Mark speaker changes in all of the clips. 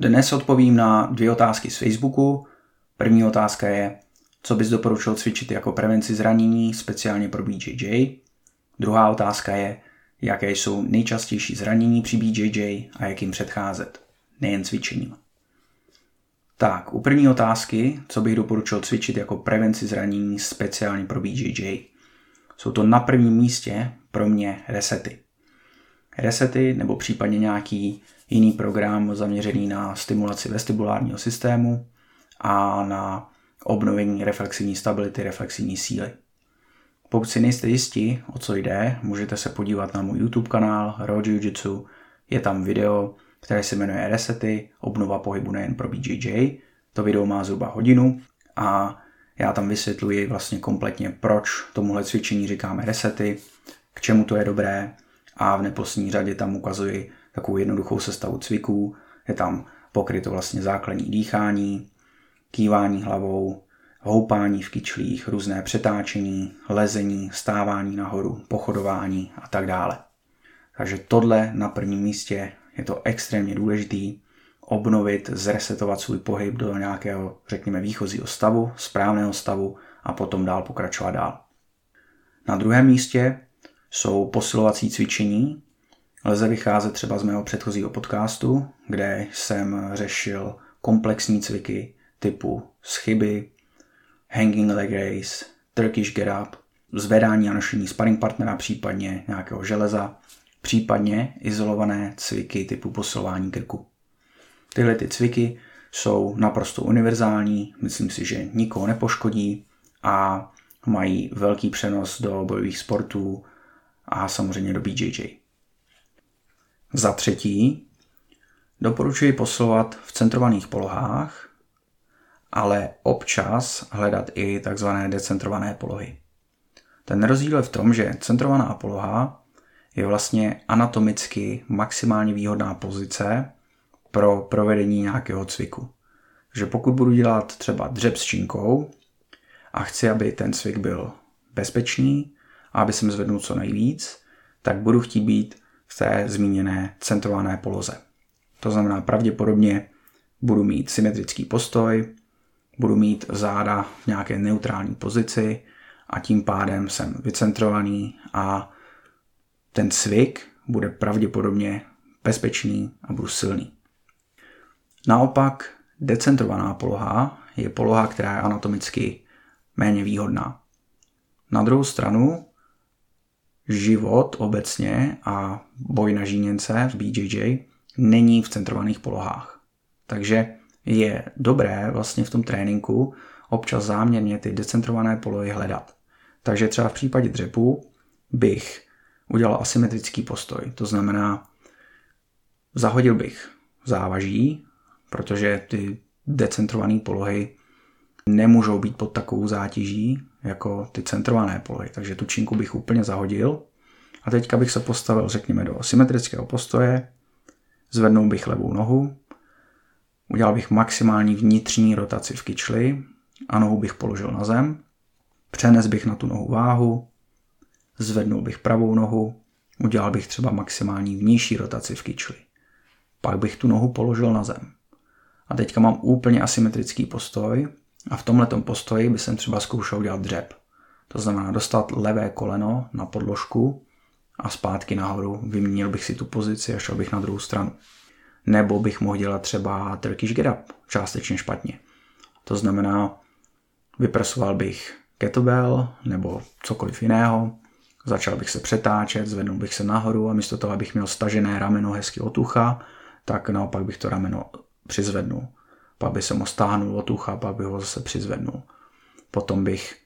Speaker 1: Dnes odpovím na dvě otázky z Facebooku. První otázka je, co bys doporučil cvičit jako prevenci zranění, speciálně pro BJJ. Druhá otázka je, jaké jsou nejčastější zranění při BJJ a jak jim předcházet, nejen cvičením. Tak, u první otázky, co bych doporučil cvičit jako prevenci zranění speciálně pro BJJ. Jsou to na prvním místě pro mě resety. Resety nebo případně nějaký jiný program zaměřený na stimulaci vestibulárního systému a na obnovení reflexivní stability, reflexivní síly. Pokud si nejste jistí, o co jde, můžete se podívat na můj YouTube kanál Raw Jiu-Jitsu. Je tam video, které se jmenuje Resety, obnova pohybu nejen pro BJJ. To video má zhruba hodinu a já tam vysvětluji vlastně kompletně, proč tomuhle cvičení říkáme resety, k čemu to je dobré a v neposlední řadě tam ukazuji takovou jednoduchou sestavu cviků. Je tam pokryto vlastně základní dýchání, kývání hlavou, houpání v kyčlích, různé přetáčení, lezení, stávání nahoru, pochodování a tak dále. Takže tohle na prvním místě je to extrémně důležitý, obnovit, zresetovat svůj pohyb do nějakého, řekněme, výchozího stavu, správného stavu a potom dál pokračovat dál. Na druhém místě jsou posilovací cvičení. Lze vycházet třeba z mého předchozího podcastu, kde jsem řešil komplexní cviky typu schyby, hanging leg race, Turkish get up, zvedání a nošení sparring partnera, případně nějakého železa, případně izolované cviky typu posilování krku. Tyhle ty cviky jsou naprosto univerzální, myslím si, že nikoho nepoškodí a mají velký přenos do bojových sportů a samozřejmě do BJJ. Za třetí, doporučuji posilovat v centrovaných polohách, ale občas hledat i takzvané decentrované polohy. Ten rozdíl je v tom, že centrovaná poloha je vlastně anatomicky maximálně výhodná pozice pro provedení nějakého cviku. Takže pokud budu dělat třeba dřep s činkou a chci, aby ten cvik byl bezpečný a aby jsem zvednul co nejvíc, tak budu chtít být v té zmíněné centrované poloze. To znamená, pravděpodobně budu mít symetrický postoj, budu mít záda v nějaké neutrální pozici a tím pádem jsem vycentrovaný a ten cvik bude pravděpodobně bezpečný a budu silný. Naopak decentrovaná poloha je poloha, která je anatomicky méně výhodná. Na druhou stranu život obecně a boj na žíněnce v BJJ není v centrovaných polohách. Takže je dobré vlastně v tom tréninku občas záměrně ty decentrované polohy hledat. Takže třeba v případě dřepu bych udělal asymetrický postoj. To znamená, zahodil bych závaží, protože ty decentrované polohy nemůžou být pod takovou zátěží jako ty centrované polohy. Takže tu činku bych úplně zahodil. A teďka bych se postavil, řekněme, do asymetrického postoje, zvednul bych levou nohu, udělal bych maximální vnitřní rotaci v kyčli a nohu bych položil na zem, přenes bych na tu nohu váhu, zvednul bych pravou nohu, udělal bych třeba maximální vnější rotaci v kyčli. Pak bych tu nohu položil na zem. A teďka mám úplně asymetrický postoj a v tomhle postoji by jsem třeba zkoušel udělat dřep. To znamená dostat levé koleno na podložku a zpátky nahoru. Vyměnil bych si tu pozici a šel bych na druhou stranu. Nebo bych mohl dělat třeba Turkish get up, částečně špatně. To znamená, vypresoval bych kettlebell nebo cokoliv jiného, začal bych se přetáčet, zvednul bych se nahoru a místo toho, abych měl stažené rameno hezky od ucha, tak naopak bych to rameno přizvednul. Pak bych se ho stáhnul od ucha, pak bych ho zase přizvednul. Potom bych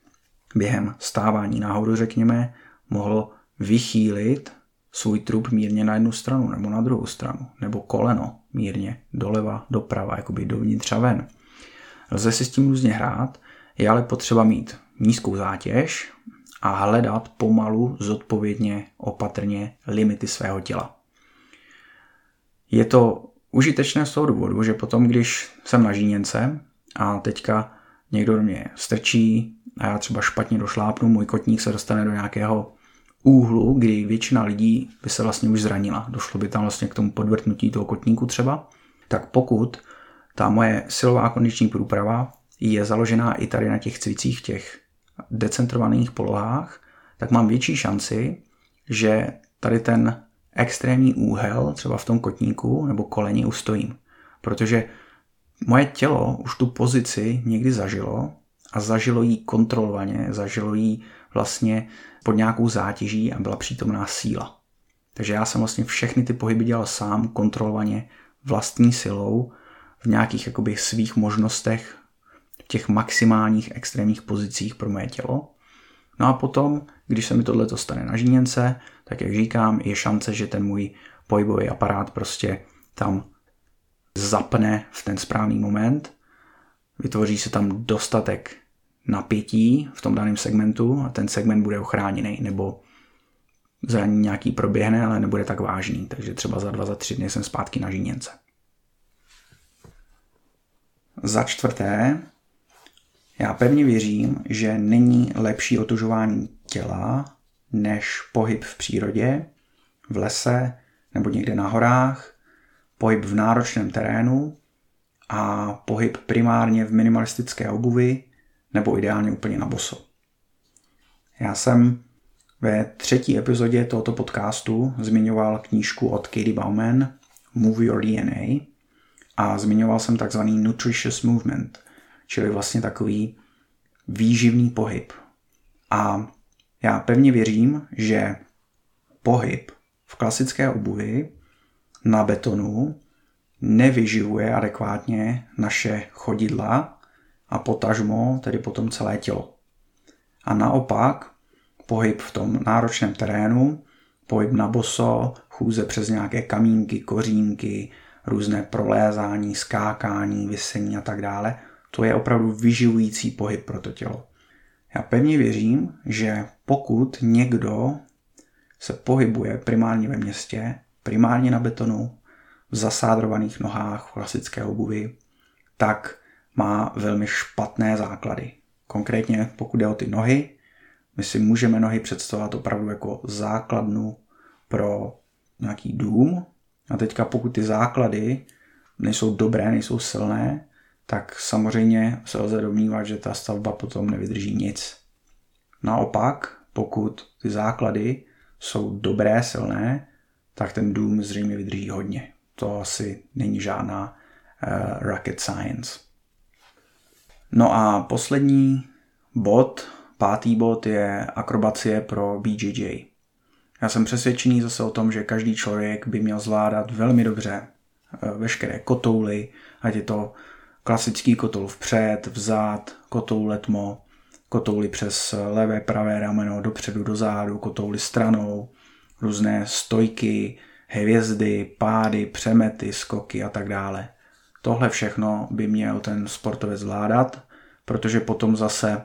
Speaker 1: během stávání nahoru, řekněme, mohl vychýlit svůj trup mírně na jednu stranu nebo na druhou stranu, nebo koleno mírně doleva, doprava, jakoby dovnitř a ven. Lze si s tím různě hrát, je ale potřeba mít nízkou zátěž a hledat pomalu, zodpovědně, opatrně limity svého těla. Je to užitečné z toho důvodu, že potom, když jsem na žíněnce a teďka někdo do mě strčí a já třeba špatně došlápnu, můj kotník se dostane do nějakého úhlu, kdy většina lidí by se vlastně už zranila. Došlo by tam vlastně k tomu podvrtnutí toho kotníku třeba. tak pokud ta moje silová kondiční průprava je založená i tady na těch cvicích, těch decentrovaných polohách, tak mám větší šanci, že tady ten extrémní úhel, třeba v tom kotníku nebo koleni, ustojím. Protože moje tělo už tu pozici někdy zažilo a zažilo ji kontrolovaně, zažilo ji vlastně pod nějakou zátěží a byla přítomná síla. Takže já jsem vlastně všechny ty pohyby dělal sám, kontrolovaně, vlastní silou, v nějakých jakoby svých možnostech, v těch maximálních extrémních pozicích pro moje tělo. No a potom, když se mi tohle stane na žíněnce, tak jak říkám, je šance, že ten můj pohybový aparát prostě tam zapne v ten správný moment, vytvoří se tam dostatek napětí v tom daném segmentu a ten segment bude ochráněný, nebo zranění nějaký proběhne, ale nebude tak vážný, takže třeba za dva, za tři dny jsem zpátky na žíněnce. Za čtvrté, já pevně věřím, že není lepší otužování těla než pohyb v přírodě, v lese nebo někde na horách, pohyb v náročném terénu a pohyb primárně v minimalistické obuvi nebo ideálně úplně na boso. Já jsem ve třetí epizodě tohoto podcastu zmiňoval knížku od Katie Bauman Move Your DNA a zmiňoval jsem takzvaný nutritious movement, čili vlastně takový výživný pohyb. A já pevně věřím, že pohyb v klasické obuvi na betonu nevyživuje adekvátně naše chodidla a potažmo, tedy potom celé tělo. A naopak pohyb v tom náročném terénu, pohyb na boso, chůze přes nějaké kamínky, kořínky, různé prolézání, skákání, vysení a tak dále, to je opravdu vyživující pohyb pro to tělo. Já pevně věřím, že pokud někdo se pohybuje primárně ve městě, primárně na betonu, v zasádrovaných nohách, v klasické obuvi, tak má velmi špatné základy. Konkrétně pokud jde o ty nohy, my si můžeme nohy představovat opravdu jako základnu pro nějaký dům. A teďka pokud ty základy nejsou dobré, nejsou silné, tak samozřejmě se lze domnívat, že ta stavba potom nevydrží nic. Naopak, pokud ty základy jsou dobré, silné, tak ten dům zřejmě vydrží hodně. To asi není žádná uh, rocket science. No a poslední bod, pátý bod je akrobacie pro BJJ. Já jsem přesvědčený zase o tom, že každý člověk by měl zvládat velmi dobře eh, veškeré kotouly, ať je to klasický kotoul vpřed, vzad, kotoul letmo, kotouly přes levé, pravé rameno, dopředu, dozadu, kotouly stranou, různé stojky, hvězdy, pády, přemety, skoky a tak dále. Tohle všechno by měl ten sportovec zvládat, protože potom zase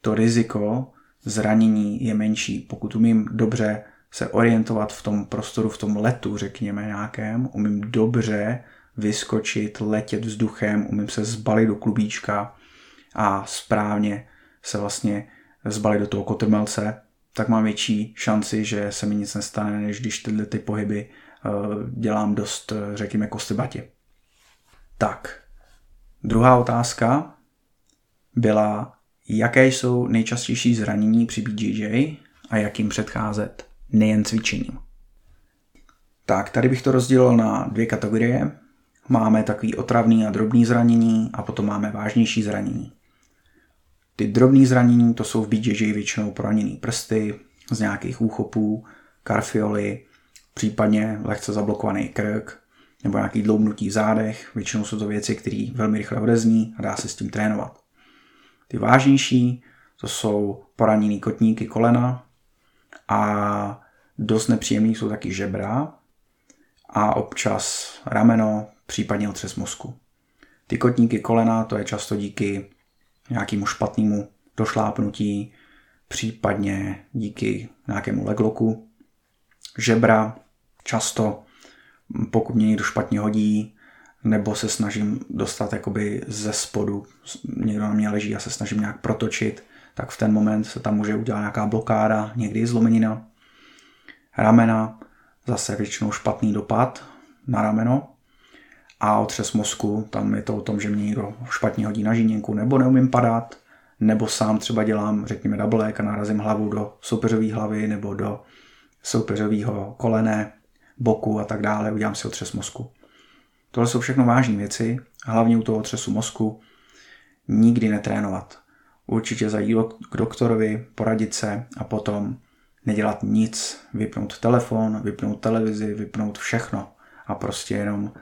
Speaker 1: to riziko zranění je menší. Pokud umím dobře se orientovat v tom prostoru, v tom letu, řekněme nějakém, umím dobře vyskočit, letět vzduchem, umím se zbalit do klubíčka a správně se vlastně zbalit do toho kotrmelce, tak mám větší šanci, že se mi nic nestane, než když tyhle ty pohyby eh, dělám dost, eh, řekněme, kostybatě. Tak, druhá otázka byla, jaké jsou nejčastější zranění při BJJ a jak jim předcházet nejen cvičením. Tak, tady bych to rozdělil na dvě kategorie. Máme takový otravný a drobný zranění a potom máme vážnější zranění. Ty drobné zranění to jsou v BJJ většinou poraněný prsty z nějakých úchopů, karfioly, případně lehce zablokovaný krk nebo nějaký dloubnutí v zádech. Většinou jsou to věci, které velmi rychle odezní a dá se s tím trénovat. Ty vážnější to jsou poraněný kotníky kolena a dost nepříjemný jsou taky žebra a občas rameno, případně otřes mozku. Ty kotníky kolena to je často díky nějakému špatnému došlápnutí, případně díky nějakému legloku. Žebra často, pokud mě někdo špatně hodí, nebo se snažím dostat jakoby ze spodu, někdo na mě leží a se snažím nějak protočit, tak v ten moment se tam může udělat nějaká blokáda, někdy zlomenina. Ramena, zase většinou špatný dopad na rameno. A otřes mozku, tam je to o tom, že mě někdo špatně hodí na žíněnku, nebo neumím padat, nebo sám třeba dělám, řekněme, double a narazím hlavu do soupeřové hlavy nebo do soupeřového kolene, boku a tak dále, udělám si otřes mozku. Tohle jsou všechno vážné věci, hlavně u toho otřesu mozku nikdy netrénovat. Určitě zajít k doktorovi, poradit se a potom nedělat nic, vypnout telefon, vypnout televizi, vypnout všechno a prostě jenom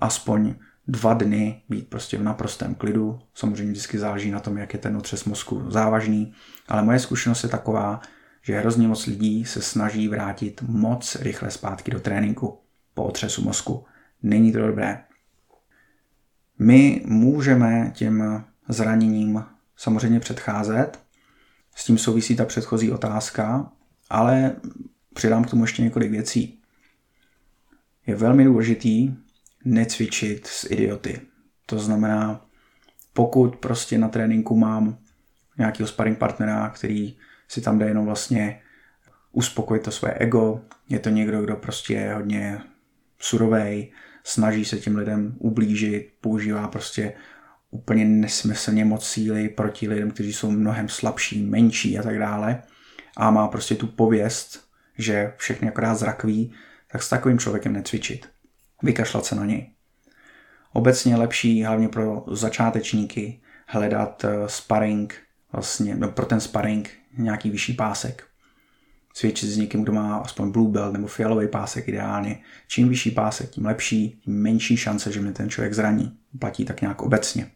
Speaker 1: aspoň dva dny být prostě v naprostém klidu. Samozřejmě vždycky záleží na tom, jak je ten otřes mozku závažný, ale moje zkušenost je taková, že hrozně moc lidí se snaží vrátit moc rychle zpátky do tréninku po otřesu mozku. Není to dobré. My můžeme těm zraněním samozřejmě předcházet, s tím souvisí ta předchozí otázka, ale přidám k tomu ještě několik věcí. Je velmi důležitý necvičit s idioty. To znamená, pokud prostě na tréninku mám nějakého sparring partnera, který si tam jde jenom vlastně uspokojit to své ego, je to někdo, kdo prostě je hodně surovej, snaží se těm lidem ublížit, používá prostě úplně nesmyslně moc síly proti lidem, kteří jsou mnohem slabší, menší a tak dále a má prostě tu pověst, že všechny akorát zrakví, tak s takovým člověkem necvičit. Vykašlat se na něj. Obecně lepší, hlavně pro začátečníky, hledat eh, sparring, vlastně no, pro ten sparring nějaký vyšší pásek. Cvičit s někým, kdo má aspoň blue belt nebo fialový pásek ideálně. Čím vyšší pásek, tím lepší, tím menší šance, že mě ten člověk zraní. Platí tak nějak obecně.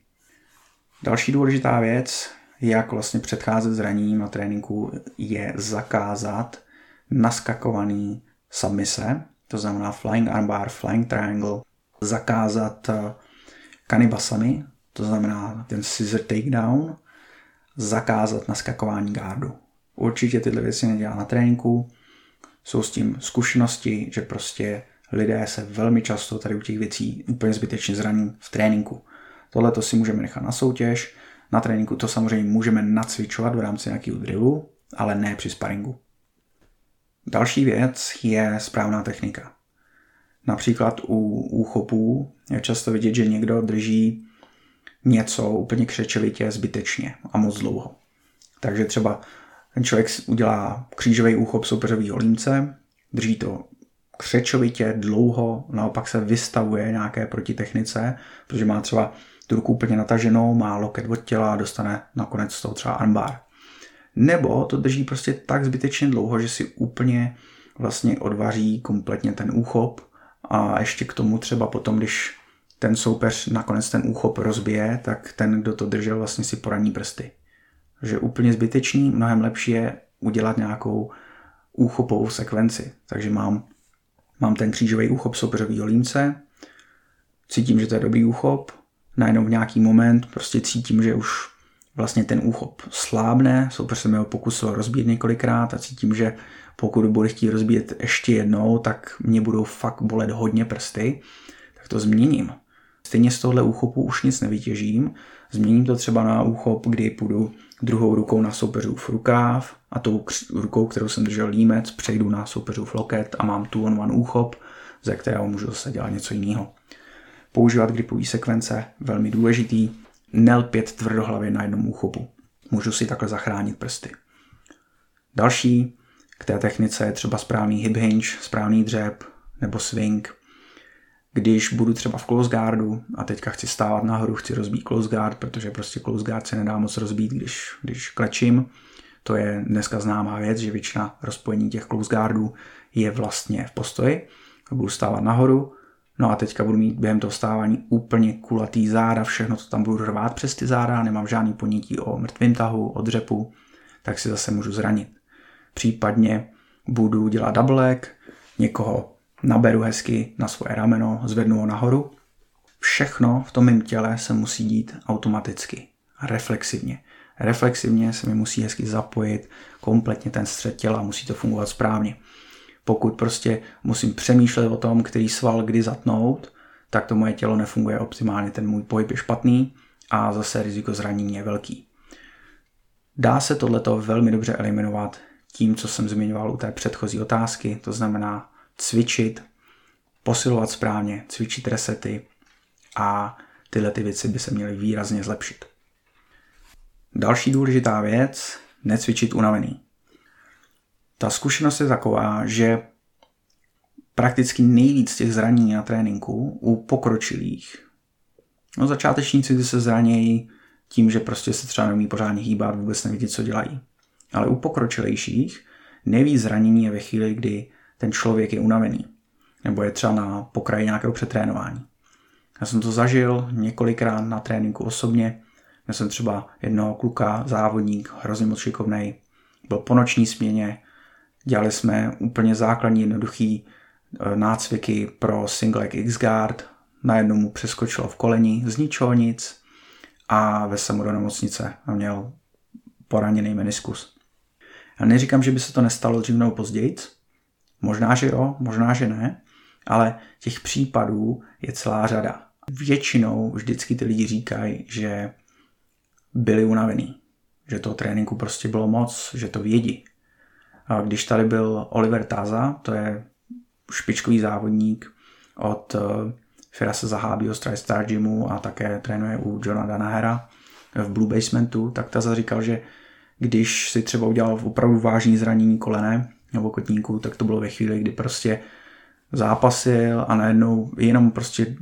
Speaker 1: Další důležitá věc, jak vlastně předcházet zraněním na tréninku, je zakázat naskakovaný submise, to znamená flying armbar, flying triangle, zakázat eh, to znamená ten scissor takedown, zakázat naskakování gardu. Určitě tyhle věci nedělá na tréninku, jsou s tím zkušenosti, že prostě lidé se velmi často tady u těch věcí úplně zbytečně zraní v tréninku. Tohle to si můžeme nechat na soutěž, na tréninku to samozřejmě můžeme nacvičovat v rámci nějakého drillu, ale ne při sparingu. Další věc je správná technika. Například u úchopů je často vidět, že někdo drží něco úplně křečelitě zbytečně a moc dlouho. Takže třeba ten člověk udělá křížový úchop soupeřového límce, drží to křečovitě dlouho, naopak se vystavuje nějaké protitechnice, protože má třeba tu ruku úplně nataženou, má loket od těla a dostane nakonec z toho třeba armbar. Nebo to drží prostě tak zbytečně dlouho, že si úplně vlastně odvaří kompletně ten úchop a ještě k tomu třeba potom, když ten soupeř nakonec ten úchop rozbije, tak ten, kdo to držel, vlastně si poraní prsty. Takže úplně zbytečný, mnohem lepší je udělat nějakou úchopovou sekvenci. Takže mám, mám ten křížový úchop soupeřového límce, cítím, že to je dobrý úchop, najednou v nějaký moment prostě cítím, že už vlastně ten úchop slábne, soupeř se mi ho pokusil rozbít několikrát a cítím, že pokud budu chtít rozbít ještě jednou, tak mě budou fakt bolet hodně prsty, tak to změním. Stejně z tohle úchopu už nic nevytěžím, změním to třeba na úchop, kdy půjdu druhou rukou na soupeřův rukáv a tou rukou, kterou jsem držel límec, přejdu na soupeřův loket a mám tu on one úchop, ze kterého můžu zase dělat něco jiného. Používat gripové sekvence, velmi důležitý, nelpět tvrdohlavě na jednom úchopu. Můžu si takhle zachránit prsty. Další k té technice je třeba správný hip hinge, správný dřep nebo swing. Když budu třeba v close guardu a teďka chci stávat nahoru, chci rozbít close guard, protože prostě close guard se nedá moc rozbít, když, když klečím. To je dneska známá věc, že většina rozpojení těch close guardů je vlastně v postoji. Budu stávat nahoru, No a teďka budu mít během toho stávání úplně kulatý záda, všechno to tam budu rvát přes ty záda, nemám žádný ponětí o mrtvém tahu, o dřepu, tak si zase můžu zranit. Případně budu dělat double leg, někoho naberu hezky na svoje rameno, zvednu ho nahoru. Všechno v tom mém těle se musí dít automaticky reflexivně. Reflexivně se mi musí hezky zapojit kompletně ten střed těla, musí to fungovat správně. Pokud prostě musím přemýšlet o tom, který sval kdy zatnout, tak to moje tělo nefunguje optimálně, ten můj pohyb je špatný a zase riziko zranění je velký. Dá se tohleto velmi dobře eliminovat tím, co jsem zmiňoval u té předchozí otázky, to znamená cvičit, posilovat správně, cvičit resety, a tyhle ty věci by se měly výrazně zlepšit. Další důležitá věc, necvičit unavený. Ta zkušenost je taková, že prakticky nejvíc těch zranění na tréninku u pokročilých. No začátečníci ty se zranějí tím, že prostě se třeba neumí pořádně hýbat, vůbec nevidí, co dělají. Ale u pokročilejších nejvíc zranění je ve chvíli, kdy ten člověk je unavený. Nebo je třeba na pokraji nějakého přetrénování. Já jsem to zažil několikrát na tréninku osobně. Já jsem třeba jednoho kluka, závodník, hrozně moc šikovnej, byl po noční směně, dělali jsme úplně základní jednoduchý e, nácviky pro single leg X-guard, najednou mu přeskočilo v koleni, z ničeho nic a ve mu do nemocnice a měl poraněný meniskus. Já neříkám, že by se to nestalo dřív nebo později, možná, že jo, možná, že ne, ale těch případů je celá řada. Většinou vždycky ty lidi říkají, že byli unavený, že toho tréninku prostě bylo moc, že to vědí. Když tady byl Oliver Taza, to je špičkový závodník od eh, Firase Zahábího z TriStar Gymu a také trénuje u Johna Danahera v Blue Basementu, tak Taza říkal, že když si třeba udělal opravdu vážný zranění kolene nebo kotníku, tak to bylo ve chvíli, kdy prostě zápasil a najednou jenom prostě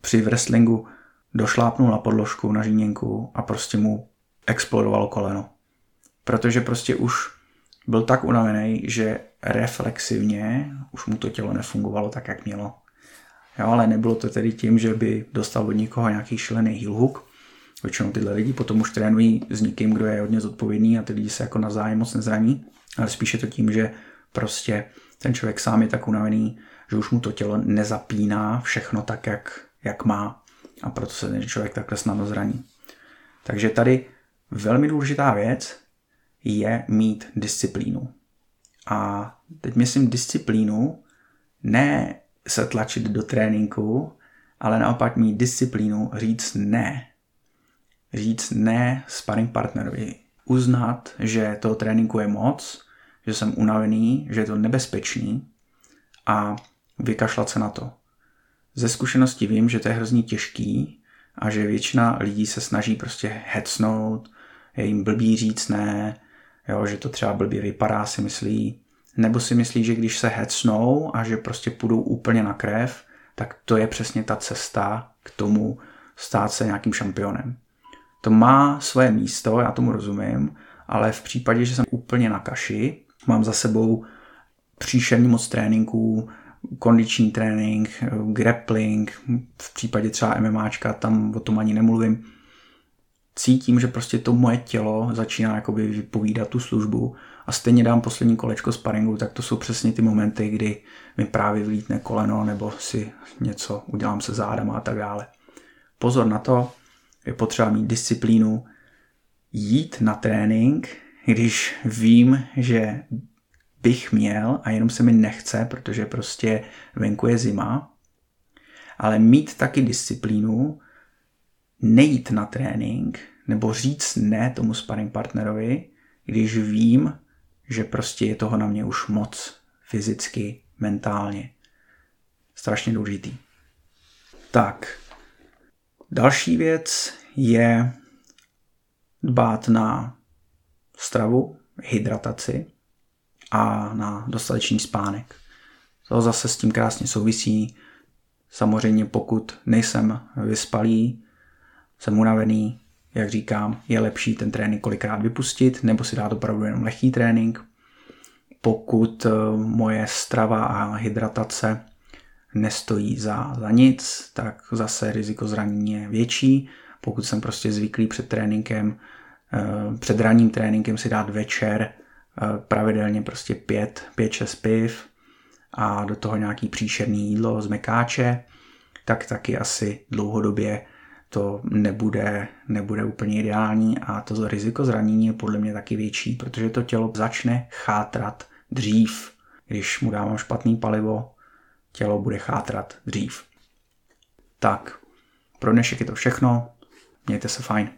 Speaker 1: při wrestlingu došlápnul na podložku, na žíněnku a prostě mu explodovalo koleno. Protože prostě už byl tak unavený, že reflexivně už mu to tělo nefungovalo tak, jak mělo. Jo, ale nebylo to tedy tím, že by dostal od někoho nějaký šílený heel hook. Většinou tyhle lidi potom už trénují s někým, kdo je hodně zodpovědný a ty lidi se jako navzájem moc nezraní, ale spíše to tím, že prostě ten člověk sám je tak unavený, že už mu to tělo nezapíná všechno tak, jak, jak má a proto se ten člověk takhle snadno zraní. Takže tady velmi důležitá věc je mít disciplínu. A teď myslím disciplínu, ne se tlačit do tréninku, ale naopak mít disciplínu říct ne. Říct ne sparring partnerovi. Uznat, že toho tréninku je moc, že jsem unavený, že je to nebezpečný a vykašlat se na to. Ze zkušenosti vím, že to je hrozně těžký a že většina lidí se snaží prostě hecnout, je jim blbý říct ne, jo, že to třeba blbě vypadá, si myslí, nebo si myslí, že když se hecnou a že prostě půjdou úplně na krev, tak to je přesně ta cesta k tomu stát se nějakým šampionem. To má svoje místo, já tomu rozumím, ale v případě, že jsem úplně na kaši, mám za sebou příšerný moc tréninků, kondiční trénink, grappling, v případě třeba MMAčka, tam o tom ani nemluvím. Cítím, že prostě to moje tělo začíná jakoby vypovídat tu službu a stejně dám poslední kolečko sparingu, tak to jsou přesně ty momenty, kdy mi právě vlítne koleno nebo si něco udělám se zádama a tak dále. Pozor na to, je potřeba mít disciplínu, jít na trénink, když vím, že bych měl a jenom se mi nechce, protože prostě venku je zima, ale mít taky disciplínu, nejít na trénink nebo říct ne tomu sparring partnerovi, když vím, že prostě je toho na mě už moc fyzicky, mentálně. Strašně důležitý. Tak, další věc je dbát na stravu, hydrataci a na dostatečný spánek. To zase s tím krásně souvisí. Samozřejmě pokud nejsem vyspalý, jsem unavený, jak říkám, je lepší ten trénink kolikrát vypustit nebo si dát opravdu jenom lehký trénink. Pokud eh, moje strava a hydratace nestojí za, za nic, tak zase riziko zranění je větší. Pokud jsem prostě zvyklý před tréninkem, eh, před ranním tréninkem si dát večer eh, pravidelně prostě 5, 5-6 piv a do toho nějaký příšerný jídlo z mekáče, tak taky asi dlouhodobě to nebude, nebude úplně ideální a to riziko zranění je podle mě taky větší, protože to tělo začne chátrat dřív. Když mu dávám špatný palivo, tělo bude chátrat dřív. Tak, pro dnešek je to všechno. Mějte se fajn.